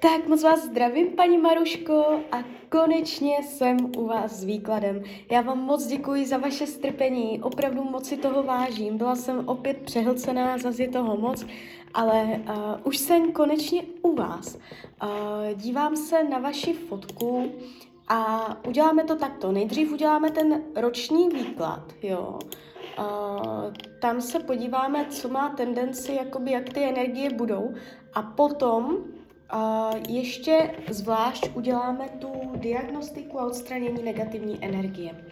Tak moc vás zdravím, paní Maruško, a konečně jsem u vás s výkladem. Já vám moc děkuji za vaše strpení, opravdu moc si toho vážím. Byla jsem opět přehlcená, zase je toho moc, ale uh, už jsem konečně u vás. Uh, dívám se na vaši fotku a uděláme to takto. Nejdřív uděláme ten roční výklad, jo. Uh, tam se podíváme, co má tendenci, jakoby, jak ty energie budou a potom a ještě zvlášť uděláme tu diagnostiku a odstranění negativní energie.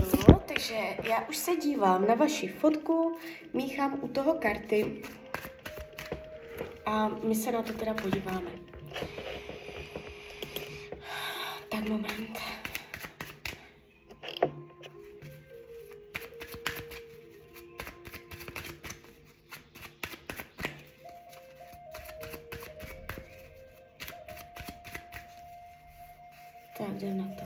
Jo, takže já už se dívám na vaši fotku, míchám u toho karty a my se na to teda podíváme. Tak moment. Tak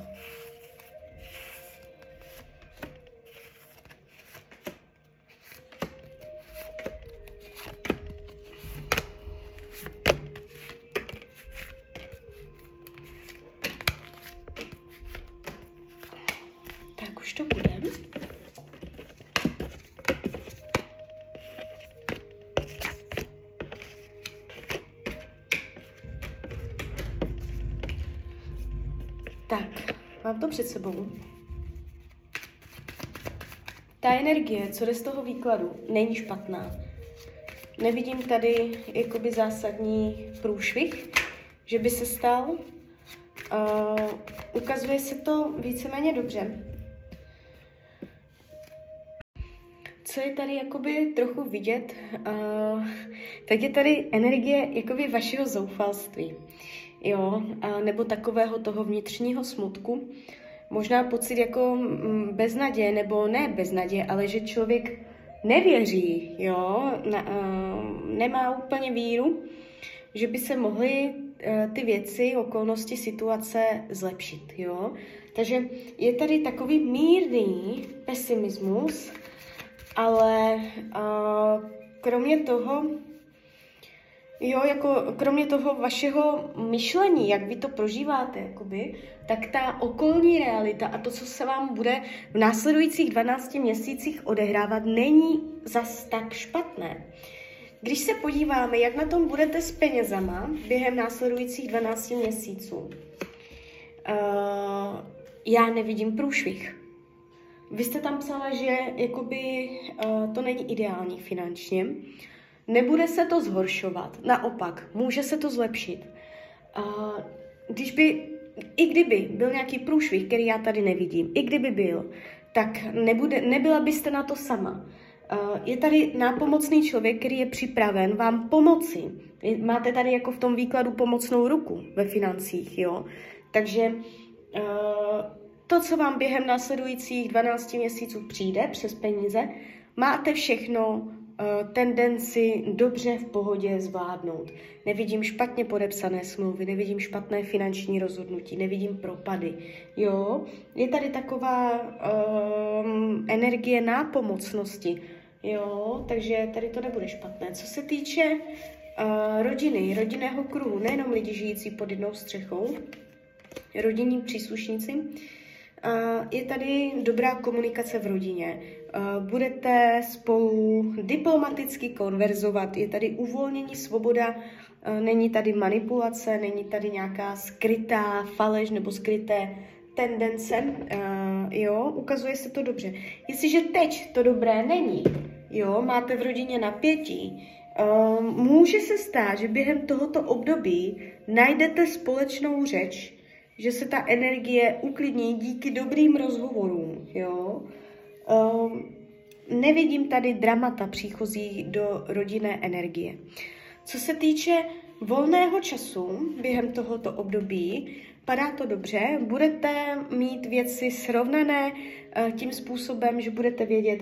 mám to před sebou. Ta energie, co jde z toho výkladu, není špatná. Nevidím tady jakoby zásadní průšvih, že by se stal. Uh, ukazuje se to víceméně dobře. Co je tady jakoby trochu vidět, uh, tak je tady energie jakoby vašeho zoufalství jo, a nebo takového toho vnitřního smutku. Možná pocit jako mm, beznaděje, nebo ne beznaděje, ale že člověk nevěří, jo, na, nemá úplně víru, že by se mohly uh, ty věci, okolnosti, situace zlepšit, jo. Takže je tady takový mírný pesimismus, ale kromě toho Jo, jako kromě toho vašeho myšlení, jak vy to prožíváte, jakoby, tak ta okolní realita a to, co se vám bude v následujících 12 měsících odehrávat, není zas tak špatné. Když se podíváme, jak na tom budete s penězama během následujících 12 měsíců, uh, já nevidím průšvih. Vy jste tam psala, že jakoby, uh, to není ideální finančně, Nebude se to zhoršovat, naopak, může se to zlepšit. Když by, i kdyby byl nějaký průšvih, který já tady nevidím, i kdyby byl, tak nebude, nebyla byste na to sama. Je tady nápomocný člověk, který je připraven vám pomoci. Máte tady jako v tom výkladu pomocnou ruku ve financích, jo. Takže to, co vám během následujících 12 měsíců přijde přes peníze, máte všechno tendenci dobře v pohodě zvládnout. Nevidím špatně podepsané smlouvy, nevidím špatné finanční rozhodnutí, nevidím propady. Jo, je tady taková um, energie nápomocnosti. Jo, takže tady to nebude špatné. Co se týče uh, rodiny, rodinného kruhu, nejenom lidi žijící pod jednou střechou, rodinní příslušníci, uh, je tady dobrá komunikace v rodině. Budete spolu diplomaticky konverzovat. Je tady uvolnění, svoboda, není tady manipulace, není tady nějaká skrytá faleš nebo skryté tendence. Jo, ukazuje se to dobře. Jestliže teď to dobré není, jo, máte v rodině napětí, může se stát, že během tohoto období najdete společnou řeč, že se ta energie uklidní díky dobrým rozhovorům, jo. Um, nevidím tady dramata příchozí do rodinné energie. Co se týče volného času během tohoto období, padá to dobře, budete mít věci srovnané uh, tím způsobem, že budete vědět,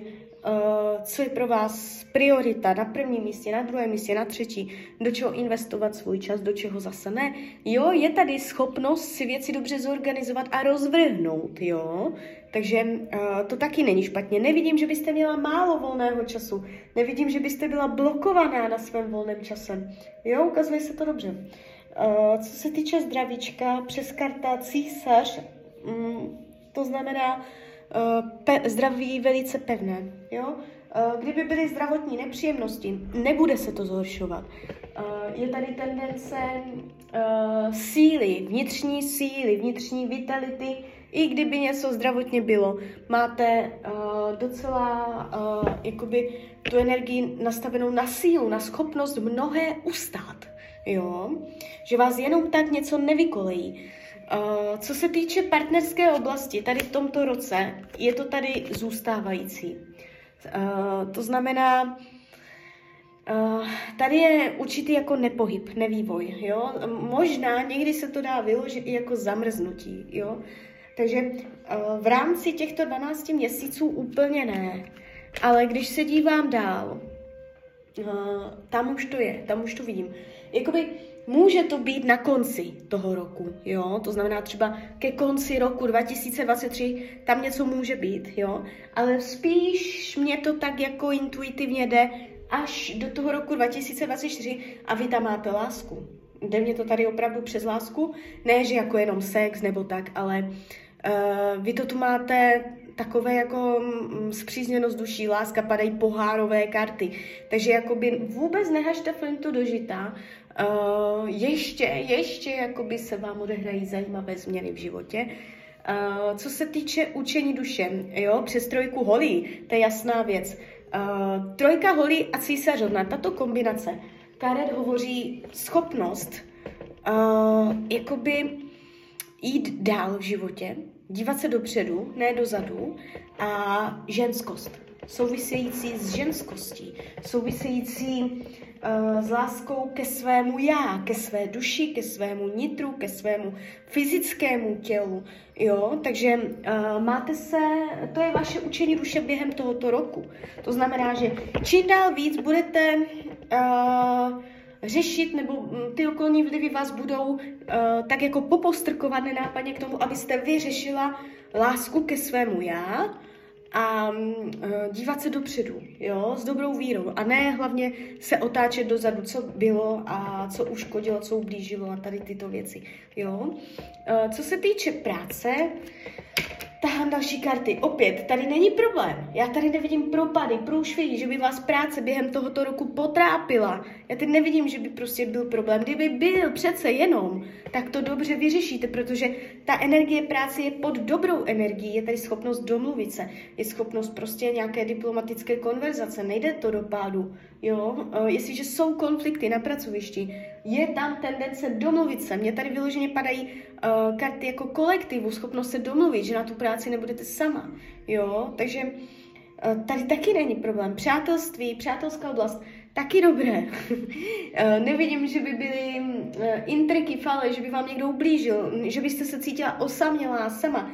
co je pro vás priorita na prvním místě, na druhém místě, na třetí, do čeho investovat svůj čas, do čeho zase ne. Jo, je tady schopnost si věci dobře zorganizovat a rozvrhnout, jo. Takže uh, to taky není špatně. Nevidím, že byste měla málo volného času. Nevidím, že byste byla blokovaná na svém volném čase. Jo, ukazuje se to dobře. Uh, co se týče zdravíčka, přes karta císař, um, to znamená pe- zdraví velice pevné. Jo? Uh, kdyby byly zdravotní nepříjemnosti, nebude se to zhoršovat. Uh, je tady tendence síly, vnitřní síly, vnitřní vitality, i kdyby něco zdravotně bylo, máte uh, docela uh, jakoby tu energii nastavenou na sílu, na schopnost mnohé ustát, jo? Že vás jenom tak něco nevykolejí. Uh, co se týče partnerské oblasti, tady v tomto roce je to tady zůstávající. Uh, to znamená, Uh, tady je určitý jako nepohyb, nevývoj, jo. Možná někdy se to dá vyložit i jako zamrznutí, jo. Takže v rámci těchto 12 měsíců úplně ne. Ale když se dívám dál, tam už to je, tam už to vidím. Jakoby může to být na konci toho roku, jo, to znamená třeba ke konci roku 2023 tam něco může být, jo, ale spíš mě to tak jako intuitivně jde až do toho roku 2024 a vy tam máte lásku. Jde mě to tady opravdu přes lásku, ne, že jako jenom sex nebo tak, ale uh, vy to tu máte takové jako mm, zpřízněnost duší, láska, padají pohárové karty. Takže jakoby vůbec nehažte flintu do žita, uh, ještě, ještě jakoby se vám odehrají zajímavé změny v životě. Uh, co se týče učení duše, jo, přes trojku holí, to je jasná věc. Uh, trojka holí a císařovna, tato kombinace, karet hovoří schopnost uh, jakoby jít dál v životě, dívat se dopředu, ne dozadu, a ženskost, související s ženskostí, související uh, s láskou ke svému já, ke své duši, ke svému nitru, ke svému fyzickému tělu, jo, takže uh, máte se, to je vaše učení duše během tohoto roku. To znamená, že čím dál víc budete uh, řešit, nebo mm, ty okolní vlivy vás budou uh, tak jako popostrkovat nenápadně k tomu, abyste vyřešila lásku ke svému já a uh, dívat se dopředu, jo, s dobrou vírou a ne hlavně se otáčet dozadu, co bylo a co uškodilo, co ublížilo a tady tyto věci, jo. Uh, co se týče práce, tahám další karty. Opět, tady není problém. Já tady nevidím propady, průšvihy, že by vás práce během tohoto roku potrápila. Já tady nevidím, že by prostě byl problém. Kdyby byl přece jenom, tak to dobře vyřešíte, protože ta energie práce je pod dobrou energií. Je tady schopnost domluvit se, je schopnost prostě nějaké diplomatické konverzace. Nejde to do pádu. Jo, uh, jestliže jsou konflikty na pracovišti, je tam tendence domluvit se. Mně tady vyloženě padají uh, karty jako kolektivu, schopnost se domluvit, že na tu práci nebudete sama. Jo, takže uh, tady taky není problém. Přátelství, přátelská oblast, taky dobré. uh, nevidím, že by byly intriky, fale, že by vám někdo ublížil, že byste se cítila osamělá sama.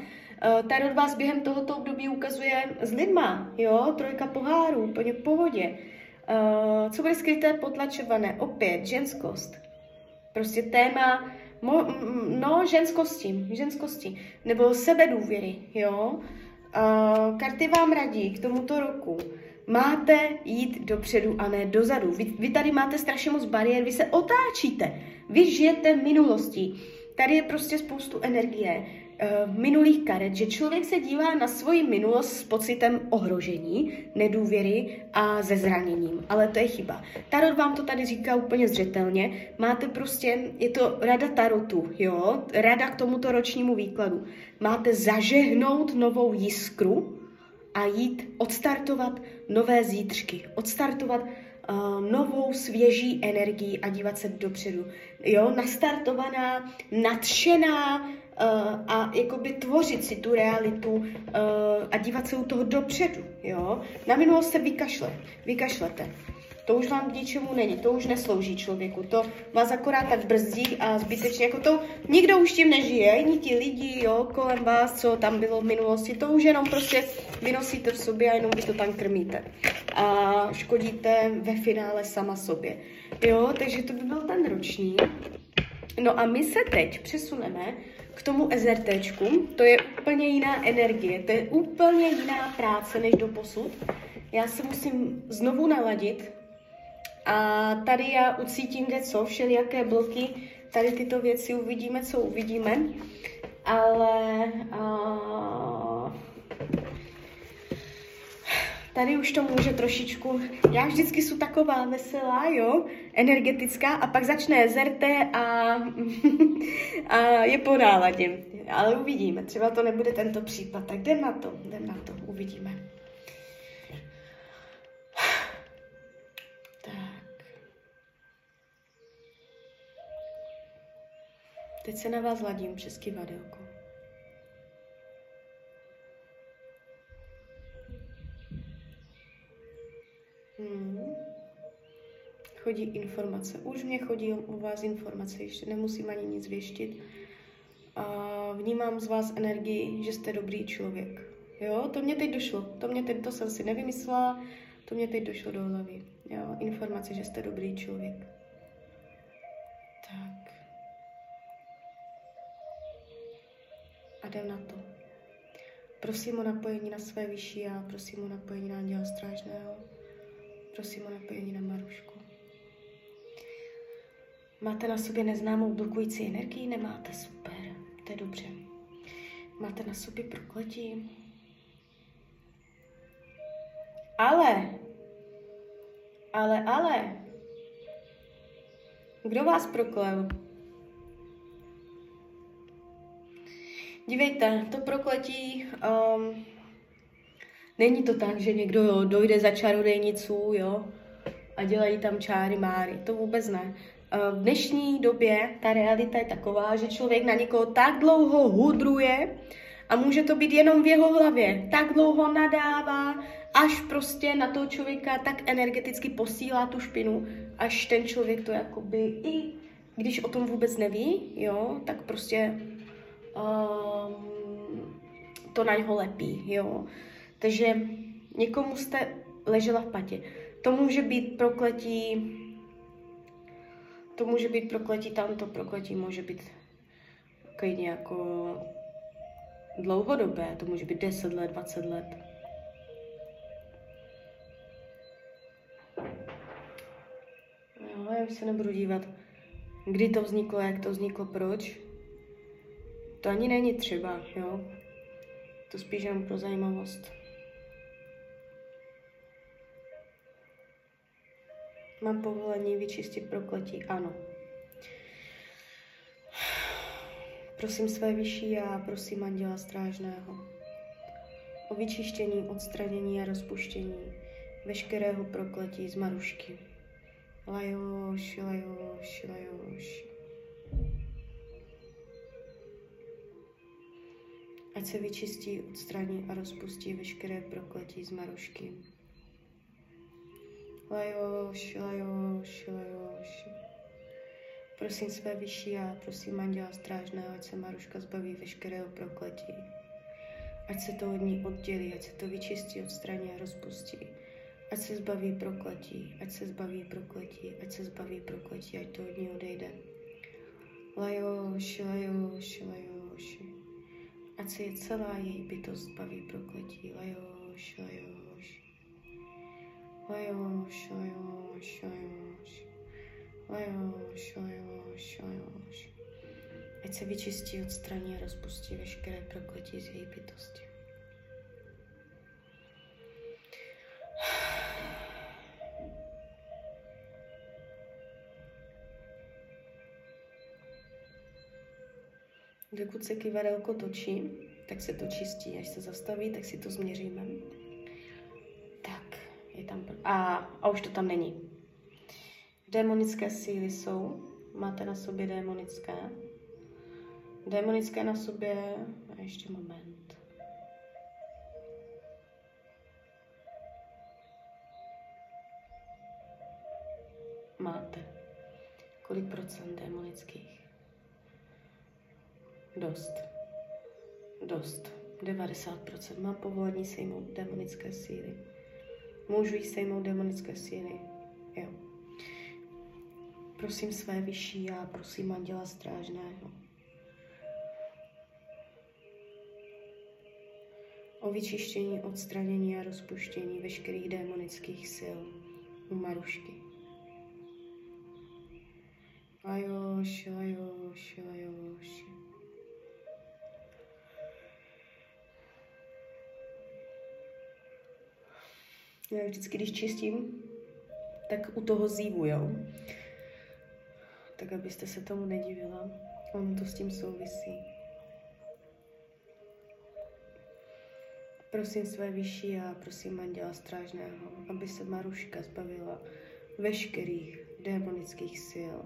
Tady od vás během tohoto období ukazuje s lidma, jo, trojka pohárů, úplně v pohodě. Co bude skryté, potlačované? Opět, ženskost. Prostě téma, mo, no, ženskosti, ženskosti. Nebo sebedůvěry, jo. Uh, karty vám radí k tomuto roku. Máte jít dopředu a ne dozadu. Vy, vy tady máte strašně moc bariér, vy se otáčíte. Vy žijete minulostí. Tady je prostě spoustu energie minulých karet, že člověk se dívá na svoji minulost s pocitem ohrožení, nedůvěry a ze zraněním. Ale to je chyba. Tarot vám to tady říká úplně zřetelně. Máte prostě, je to rada tarotu, jo? Rada k tomuto ročnímu výkladu. Máte zažehnout novou jiskru a jít odstartovat nové zítřky. Odstartovat uh, novou svěží energii a dívat se dopředu. Jo, nastartovaná, nadšená, a jakoby tvořit si tu realitu uh, a dívat se u toho dopředu, jo. Na minulost se vykašle, vykašlete. To už vám k ničemu není, to už neslouží člověku, to vás akorát tak brzdí a zbytečně, jako to nikdo už tím nežije, ani ti lidi, jo, kolem vás, co tam bylo v minulosti, to už jenom prostě vynosíte v sobě a jenom vy to tam krmíte. A škodíte ve finále sama sobě. Jo, takže to by byl ten roční. No a my se teď přesuneme k tomu SRTčku, to je úplně jiná energie, to je úplně jiná práce než do posud. Já se musím znovu naladit a tady já ucítím kde co, všelijaké bloky tady tyto věci uvidíme, co uvidíme, ale uh, tady už to může trošičku, já vždycky jsou taková veselá, jo, energetická a pak začne zerte a, a je po náladě. Ale uvidíme, třeba to nebude tento případ, tak jdem na to, jdem na to, uvidíme. Teď se na vás hladím přes kivadelko. Hmm. Chodí informace. Už mě chodí u vás informace, ještě nemusím ani nic věštit. A vnímám z vás energii, že jste dobrý člověk. Jo, to mě teď došlo. To mě teď, to jsem si nevymyslela, to mě teď došlo do hlavy. Jo, informace, že jste dobrý člověk. Tak. A jdem na to. Prosím o napojení na své vyšší a prosím o napojení na Anděla Strážného. Prosím o napojení na Marušku. Máte na sobě neznámou blokující energii? Nemáte? Super. To je dobře. Máte na sobě prokletí? Ale, ale, ale, kdo vás proklel? Dívejte, to prokletí, um, není to tak, že někdo jo, dojde za čarodejnicu, jo, a dělají tam čáry máry. To vůbec ne. Uh, v dnešní době ta realita je taková, že člověk na někoho tak dlouho hudruje a může to být jenom v jeho hlavě. Tak dlouho nadává, až prostě na toho člověka tak energeticky posílá tu špinu, až ten člověk to jakoby i když o tom vůbec neví, jo, tak prostě um, to na něho lepí, jo. Takže někomu jste ležela v patě. To může být prokletí, to může být prokletí, tamto prokletí může být klidně jako dlouhodobé, to může být 10 let, 20 let. Jo, já se nebudu dívat, kdy to vzniklo, jak to vzniklo, proč. To ani není třeba, jo. To spíš jen pro zajímavost. Mám povolení vyčistit prokletí? Ano. Prosím své vyšší a prosím Anděla Strážného o vyčištění, odstranění a rozpuštění veškerého prokletí z Marušky. Lajoš, lajoš, lajoš. ať se vyčistí, odstraní a rozpustí veškeré prokletí z Marušky. Lajoš, lajoš, lajoš. Prosím své vyšší a prosím Anděla Strážného, ať se Maruška zbaví veškerého prokletí. Ať se to od ní oddělí, ať se to vyčistí, odstraní a rozpustí. Ať se zbaví prokletí, ať se zbaví prokletí, ať se zbaví prokletí, ať to od ní odejde. Lajoš, lajoš, lajoš ať se je celá její bytost baví prokletí. Lajoš, lajoš. Lajoš, lajoš, lajoš. Lajoš, lajoš, lajoš. Ať se vyčistí, odstraní a rozpustí veškeré prokletí z její bytosti. Dokud se kivadelko točí, tak se to čistí. Až se zastaví, tak si to změříme. Je tam... A, a už to tam není. Démonické síly jsou. Máte na sobě démonické. Démonické na sobě... A ještě moment. Máte. Kolik procent démonických? Dost. Dost. 90%. Mám povolení sejmout demonické síly. Můžu jí sejmout demonické síly. Jo. Prosím své vyšší já, prosím Anděla Strážného. O vyčištění, odstranění a rozpuštění veškerých démonických sil u Marušky. Lajoši, lajoši, lajoši. Já vždycky, když čistím, tak u toho zívu, jo? Tak abyste se tomu nedivila. On to s tím souvisí. Prosím své vyšší a prosím Anděla Strážného, aby se Maruška zbavila veškerých démonických sil.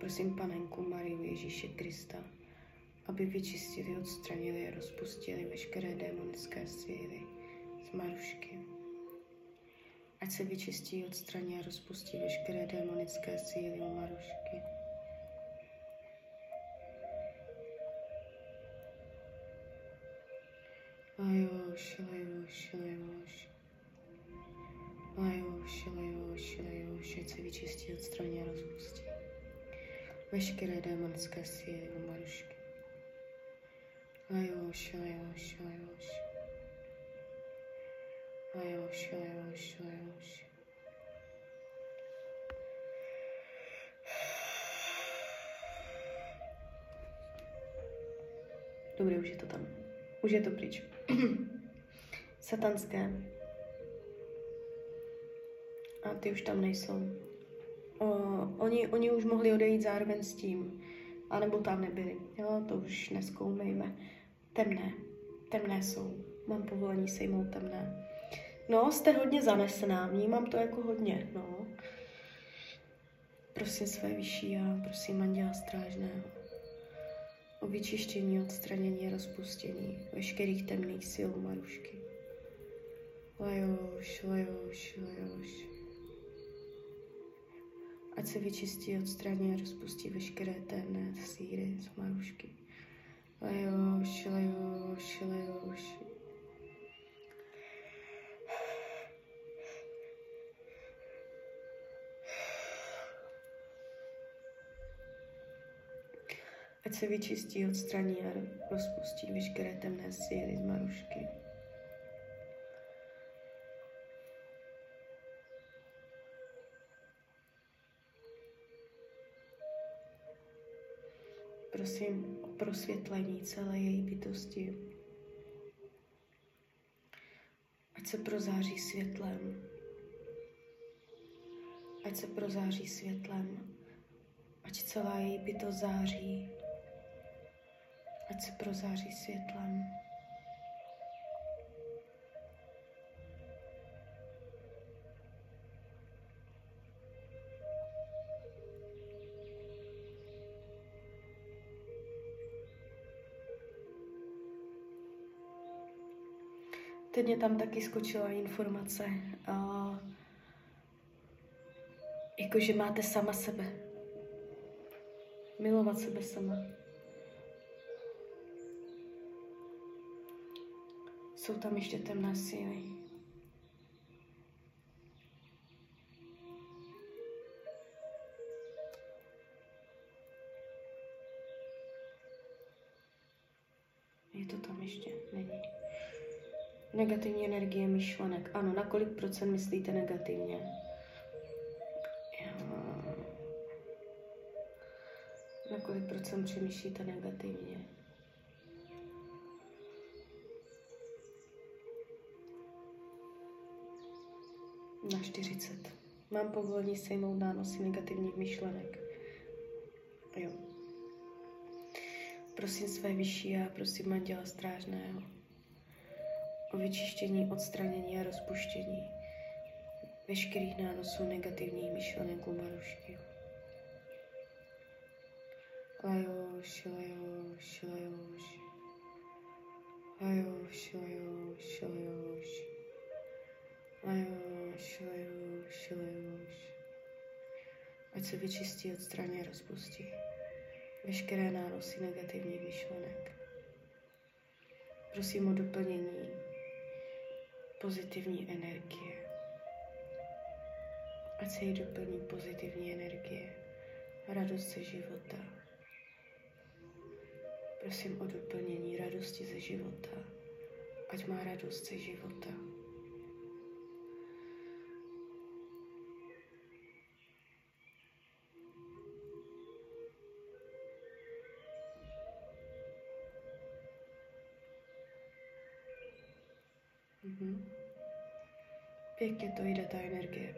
Prosím Panenku Mariu Ježíše Krista, aby vyčistili, odstranili a rozpustili veškeré démonické síly z Marušky. Ať se vyčistí, odstraní a rozpustí veškeré démonické síly u Marušky. Lajoš, lajoš, lajoš. Lajoš, lajoš, lajoš, ať se vyčistí, odstraní a rozpustí. Veškeré démonické síly u Marušky. Lajoš, lajoš, lajoš. Lajoš. Dobrý, už je to tam. Už je to pryč. Satanské. A ty už tam nejsou. O, oni, oni už mohli odejít zároveň s tím, anebo tam nebyli. Jo, to už neskoumejme. Temné. Temné jsou. Mám povolení sejmout temné. No, jste hodně zanesená, vnímám to jako hodně, no. Prosím své vyšší a prosím Anděla Strážného o vyčištění, odstranění a rozpustění veškerých temných sil Marušky. Lajoš, lajoš, lajoš. Ať se vyčistí, odstraní a rozpustí veškeré temné síry z Marušky. Lajoš, lajoš, lajoš. Se vyčistí, odstraní a rozpustí veškeré temné síly z Marušky. Prosím o prosvětlení celé její bytosti. Ať se prozáří světlem. Ať se prozáří světlem. Ať celá její bytost září ať se prozáří světlem. Teď mě tam taky skočila informace, uh, jako že máte sama sebe. Milovat sebe sama. Jsou tam ještě temné síly. Je to tam ještě? Není. Negativní energie myšlenek. Ano, na kolik procent myslíte negativně? Na kolik procent přemýšlíte negativně? Na 40. Mám povolení sejmout nánosy negativních myšlenek. Jo. Prosím své vyšší a prosím Anděla Strážného o vyčištění, odstranění a rozpuštění veškerých nánosů negativních myšlenek u Marušky. Lajoš, lajoš, lajoš. Lajoš, lajoš, lajoš. Lajoš, lajoš, lajoš. Ať se vyčistí, odstraní a rozpustí veškeré nánosy negativních myšlenek. Prosím o doplnění pozitivní energie. Ať se jí doplní pozitivní energie, radost ze života. Prosím o doplnění radosti ze života. Ať má radost ze života. Pěkně to jde, ta energie.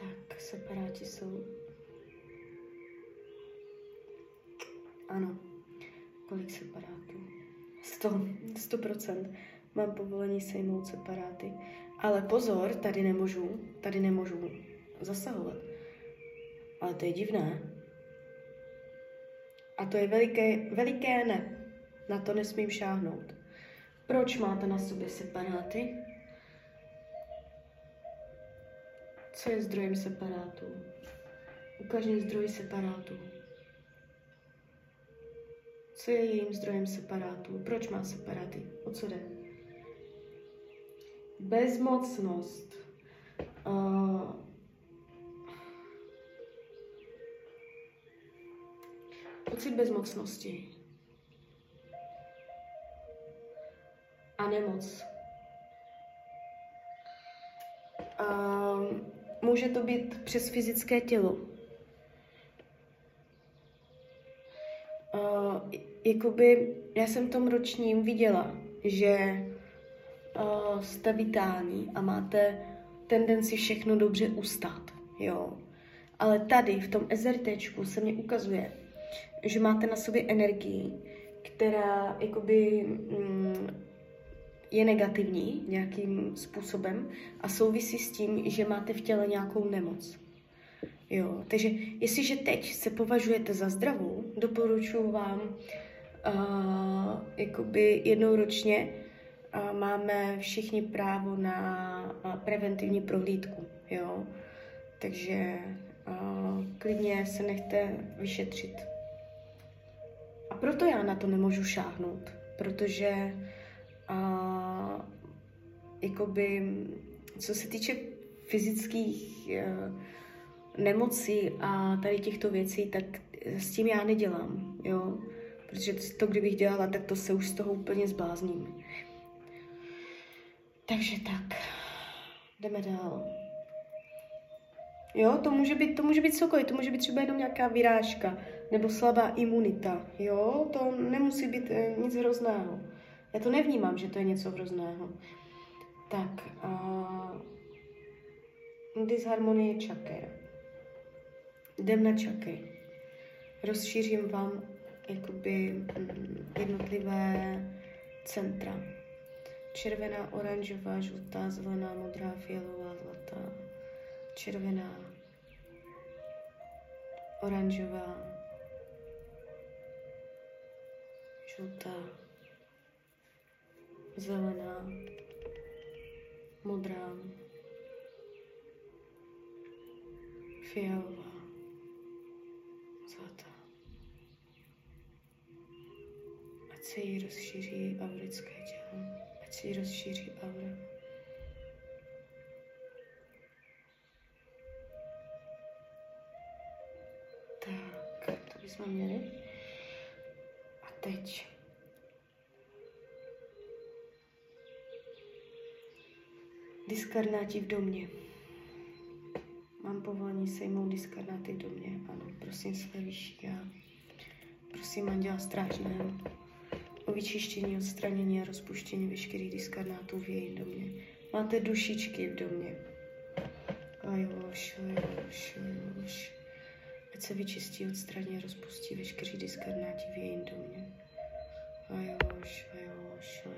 Tak, separáti jsou. Ano. Kolik separátů? 100, 100%. Mám povolení sejmout separáty. Ale pozor, tady nemůžu, tady nemůžu zasahovat. Ale to je divné. A to je veliké, veliké ne. Na to nesmím šáhnout. Proč máte na sobě separáty? Co je zdrojem separátů? Ukažně zdroj separátů. Co je jejím zdrojem separátů? Proč má separáty? O co jde? Bezmocnost. Uh, pocit bezmocnosti. A nemoc. Uh, může to být přes fyzické tělo. Uh, jakoby, já jsem v tom ročním viděla, že uh, jste vitální a máte tendenci všechno dobře ustát, jo. Ale tady v tom SRTčku se mě ukazuje, že máte na sobě energii, která jakoby mm, je negativní nějakým způsobem a souvisí s tím, že máte v těle nějakou nemoc. Jo, takže jestliže teď se považujete za zdravou, doporučuji vám uh, jakoby jednou ročně uh, máme všichni právo na uh, preventivní prohlídku, jo. Takže uh, klidně se nechte vyšetřit. A proto já na to nemůžu šáhnout, protože uh, jakoby, co se týče fyzických uh, nemocí a tady těchto věcí, tak s tím já nedělám, jo. Protože to, kdybych dělala, tak to se už z toho úplně zblázním. Takže tak, jdeme dál. Jo, to může být, to může být cokoliv, to může být třeba jenom nějaká vyrážka nebo slabá imunita, jo, to nemusí být e, nic hrozného. Já to nevnímám, že to je něco hrozného. Tak, a disharmonie čaker. Jdem na čaky. Rozšířím vám jakoby mm, jednotlivé centra. Červená, oranžová, žlutá, zelená, modrá, fialová, zlatá. Červená, oranžová, žlutá, zelená, modrá, fialová. se jí rozšíří aurické tělo, ať se jí rozšíří aura. Tak, to bychom měli. Diskarnáti v domě. Mám povolení sejmout diskarnáty v domě. Ano, prosím své vyšší já. Prosím anděla strážného o vyčištění, odstranění a rozpuštění veškerých diskarnátů v jejím domě. Máte dušičky v domě. Ajoš, ajoš, ajoš. Ať se vyčistí, odstraní a rozpustí veškerý diskarnáti v jejím domě. Ajoš, ajoš, ajoš.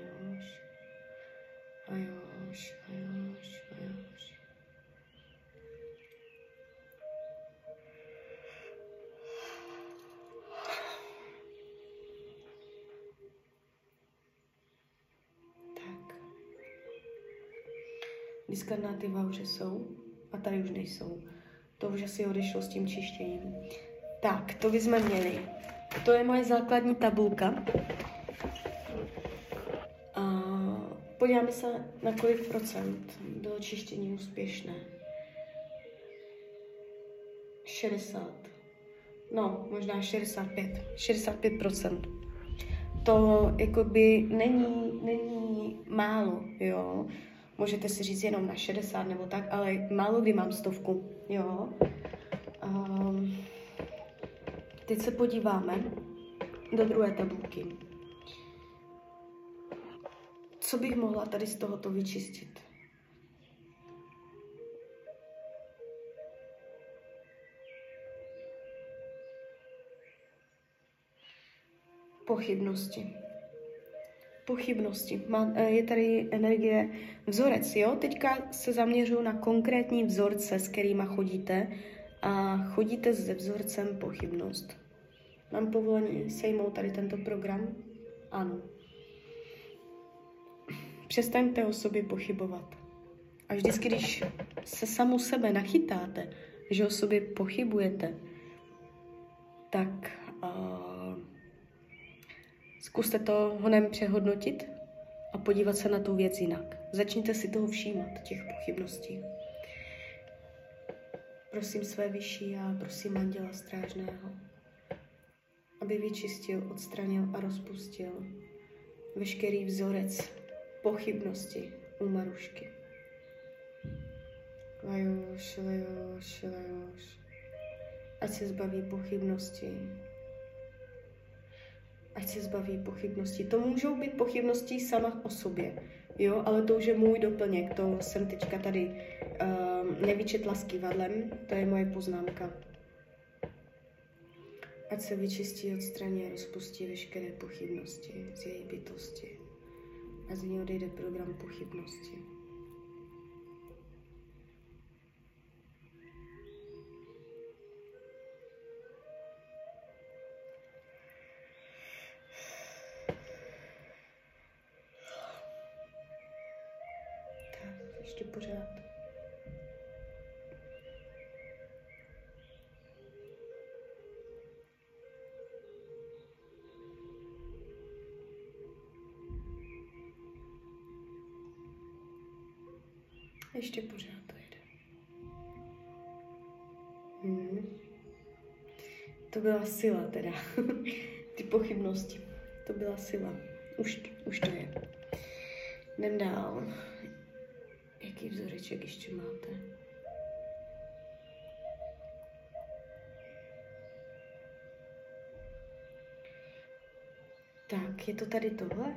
Diskarnáty v auře jsou a tady už nejsou. To už asi odešlo s tím čištěním. Tak, to bychom měli. To je moje základní tabulka. A podíváme se, na kolik procent bylo čištění úspěšné. 60. No, možná 65. 65 procent. To jakoby není, není málo, jo. Můžete si říct jenom na 60 nebo tak, ale málo kdy mám stovku, jo. Um, teď se podíváme, do druhé tabulky. Co bych mohla tady z tohoto vyčistit? Pochybnosti. Pochybnosti. Má, eh, je tady energie vzorec, jo? Teďka se zaměřuju na konkrétní vzorce, s kterými chodíte a chodíte se vzorcem pochybnost. Mám povolení sejmout tady tento program? Ano. Přestaňte o sobě pochybovat. A vždycky, když se samu sebe nachytáte, že o sobě pochybujete, tak uh, zkuste to honem přehodnotit a podívat se na tu věc jinak. Začněte si toho všímat, těch pochybností. Prosím své vyšší a prosím anděla strážného, aby vyčistil, odstranil a rozpustil veškerý vzorec pochybnosti u Marušky. Lajoš, lajoš, lajoš. Ať se zbaví pochybnosti. Ať se zbaví pochybnosti. To můžou být pochybnosti sama o sobě, jo, ale to už je můj doplněk. To jsem teďka tady uh, nevyčetla s kývadlem, to je moje poznámka. Ať se vyčistí, odstraní a rozpustí veškeré pochybnosti z její bytosti a z ní odejde program pochybnosti. To byla sila teda. Ty pochybnosti. To byla sila. Už, už to je. Jdem dál. Jaký vzoreček ještě máte? Tak, je to tady tohle?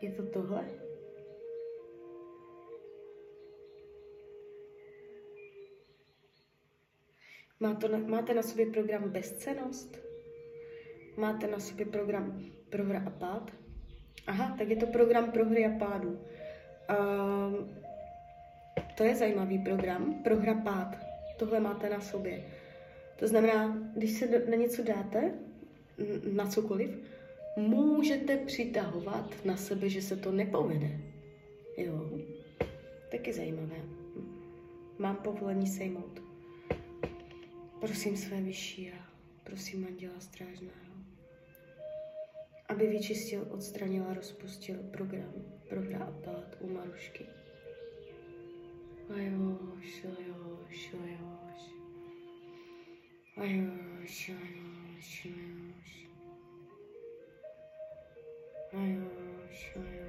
Je to tohle? Máte na, máte na sobě program bezcenost? Máte na sobě program prohra a pád? Aha, tak je to program prohry a pádu. Uh, to je zajímavý program, prohra pád. Tohle máte na sobě. To znamená, když se na něco dáte, na cokoliv, můžete přitahovat na sebe, že se to nepovede. Jo, taky zajímavé. Mám povolení sejmout. Prosím své vyšší a prosím anděla strážného, aby vyčistil, odstranil a rozpustil program, program a palát u Marušky. Lajoš, lajoš, lajoš. Lajoš, lajoš, lajoš. Lajoš, lajoš,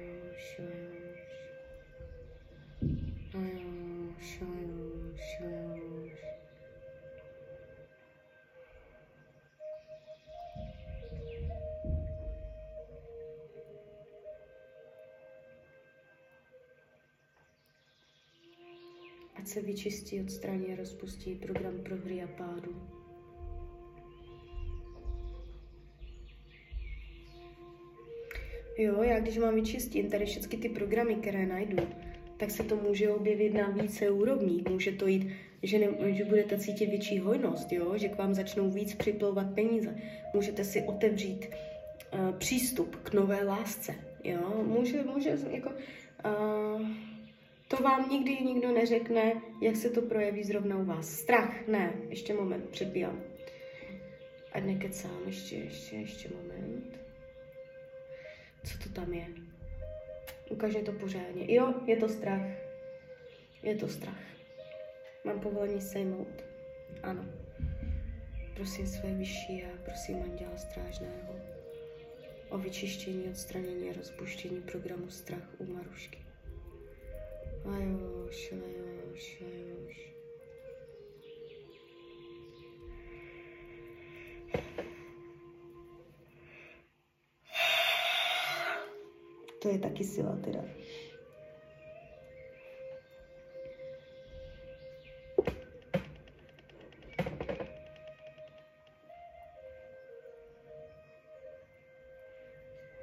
se vyčistí, odstraní a rozpustí program prohry a pádu. Jo, já když mám vyčistit tady všechny ty programy, které najdu, tak se to může objevit na více úrovních. Může to jít, že, ne, že budete cítit větší hojnost, jo? že k vám začnou víc připlouvat peníze. Můžete si otevřít uh, přístup k nové lásce. Jo? Může, může jako... Uh, to vám nikdy nikdo neřekne, jak se to projeví zrovna u vás. Strach, ne, ještě moment, předbíjám. Ať nekecám, ještě, ještě, ještě moment. Co to tam je? Ukažně to pořádně. Jo, je to strach. Je to strach. Mám povolení sejmout. Ano. Prosím své vyšší a prosím anděla strážného o vyčištění, odstranění a rozpuštění programu strach u Marušky. Vai yavaşça, ai, yavaşça. Então tá aqui seu lateral.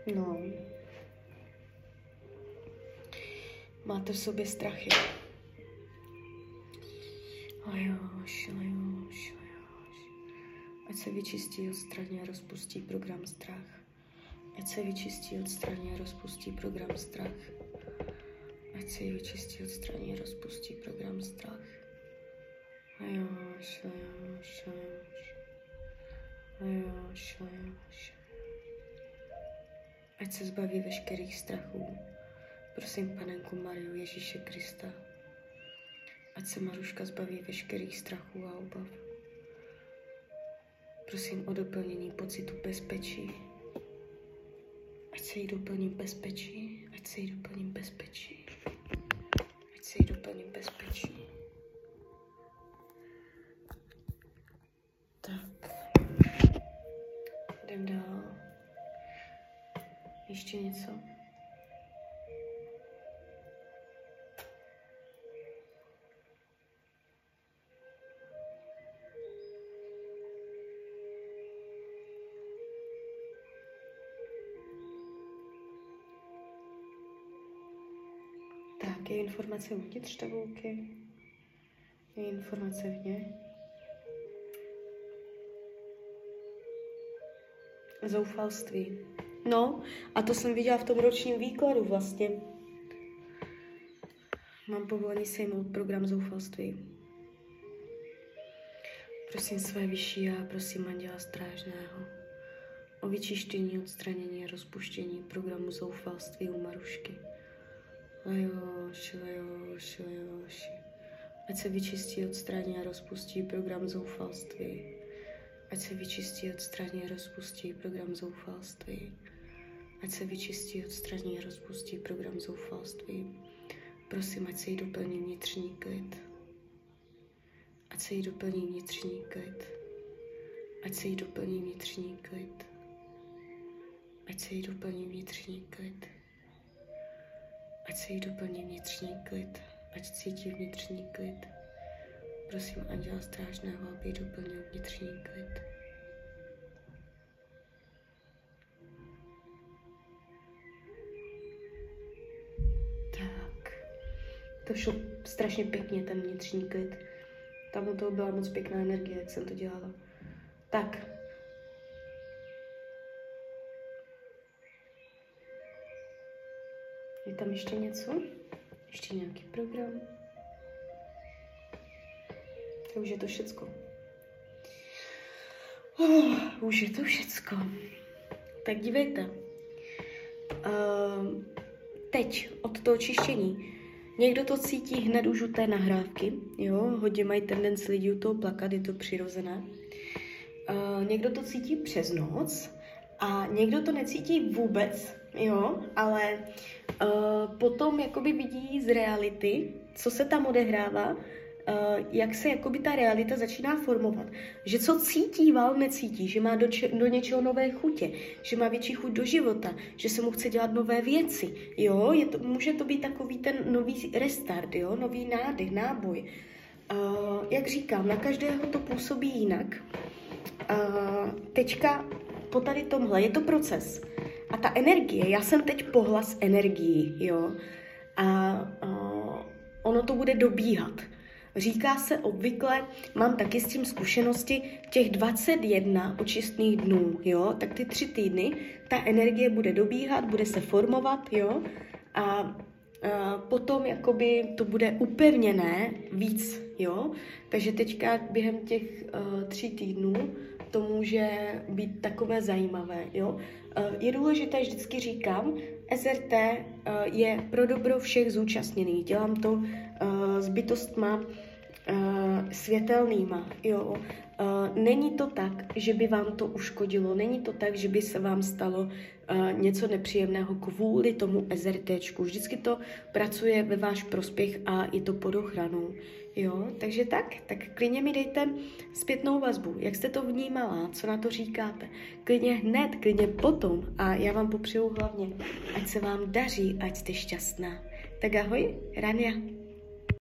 Não. Máte v sobě strachy. Ajoš, ajoš, ajoš. Ať se vyčistí, odstraní a rozpustí program strach. Ať se vyčistí, odstraní a rozpustí program strach. Ať se vyčistí, odstraní a rozpustí program strach. Ajoš, ajoš. Ajoš, ajoš. Ať se zbaví veškerých strachů. Prosím, panenku Mariu Ježíše Krista, ať se Maruška zbaví veškerých strachů a obav. Prosím o doplnění pocitu bezpečí. Ať se jí doplní bezpečí, ať se jí doplní bezpečí. Ať se jí doplní bezpečí. Tak. Jdem dál. Ještě něco? Informace uvnitř tabulky? Je informace vně? Zoufalství. No, a to jsem viděla v tom ročním výkladu vlastně. Mám povolení sejmout program zoufalství. Prosím své vyšší a prosím Anděla Strážného o vyčištění, odstranění a rozpuštění programu zoufalství u Marušky. Ať se vyčistí, odstraní a rozpustí program zoufalství. Ať se vyčistí, odstraní a rozpustí program zoufalství. Ať se vyčistí, odstraní a rozpustí program zoufalství. Prosím, ať se jí doplní vnitřní klid. Ať se jí doplní vnitřní klid. Ať se jí doplní vnitřní klid. Ať se jí doplní vnitřní klid. Ať se jí doplní vnitřní klid. Ať cítí vnitřní klid. Prosím Anděla Strážného, aby jí doplnil vnitřní klid. Tak. To šlo strašně pěkně, ten vnitřní klid. Tam toho byla moc pěkná energie, jak jsem to dělala. Tak. Je tam ještě něco? Ještě nějaký program? Už je to všecko. Uh, už je to všecko. Tak dívejte. Uh, teď od toho čištění. Někdo to cítí hned už u té nahrávky, jo, hodně mají tendenci lidi u toho plakat, je to přirozené. Uh, někdo to cítí přes noc a někdo to necítí vůbec, jo, ale uh, potom jakoby vidí z reality, co se tam odehrává, uh, jak se jakoby ta realita začíná formovat. Že co cítí, Val necítí, že má do, če- do něčeho nové chutě, že má větší chuť do života, že se mu chce dělat nové věci. Jo, je to, může to být takový ten nový restart, jo, nový nádech, náboj. Uh, jak říkám, na každého to působí jinak. Uh, teďka po tady tomhle je to proces. A ta energie, já jsem teď pohlas energií, jo. A uh, ono to bude dobíhat. Říká se obvykle, mám taky s tím zkušenosti, těch 21 očistných dnů, jo, tak ty tři týdny, ta energie bude dobíhat, bude se formovat, jo, a, a potom jakoby to bude upevněné víc, jo, takže teďka během těch uh, tří týdnů to může být takové zajímavé, jo. Uh, je důležité, vždycky říkám, SRT uh, je pro dobro všech zúčastněných. Dělám to uh, s bytostma, světelnýma, jo. Uh, není to tak, že by vám to uškodilo, není to tak, že by se vám stalo uh, něco nepříjemného kvůli tomu SRTčku. Vždycky to pracuje ve váš prospěch a je to pod ochranou. Jo, takže tak, tak klidně mi dejte zpětnou vazbu, jak jste to vnímala, co na to říkáte. Klidně hned, klidně potom a já vám popřeju hlavně, ať se vám daří, ať jste šťastná. Tak ahoj, Rania.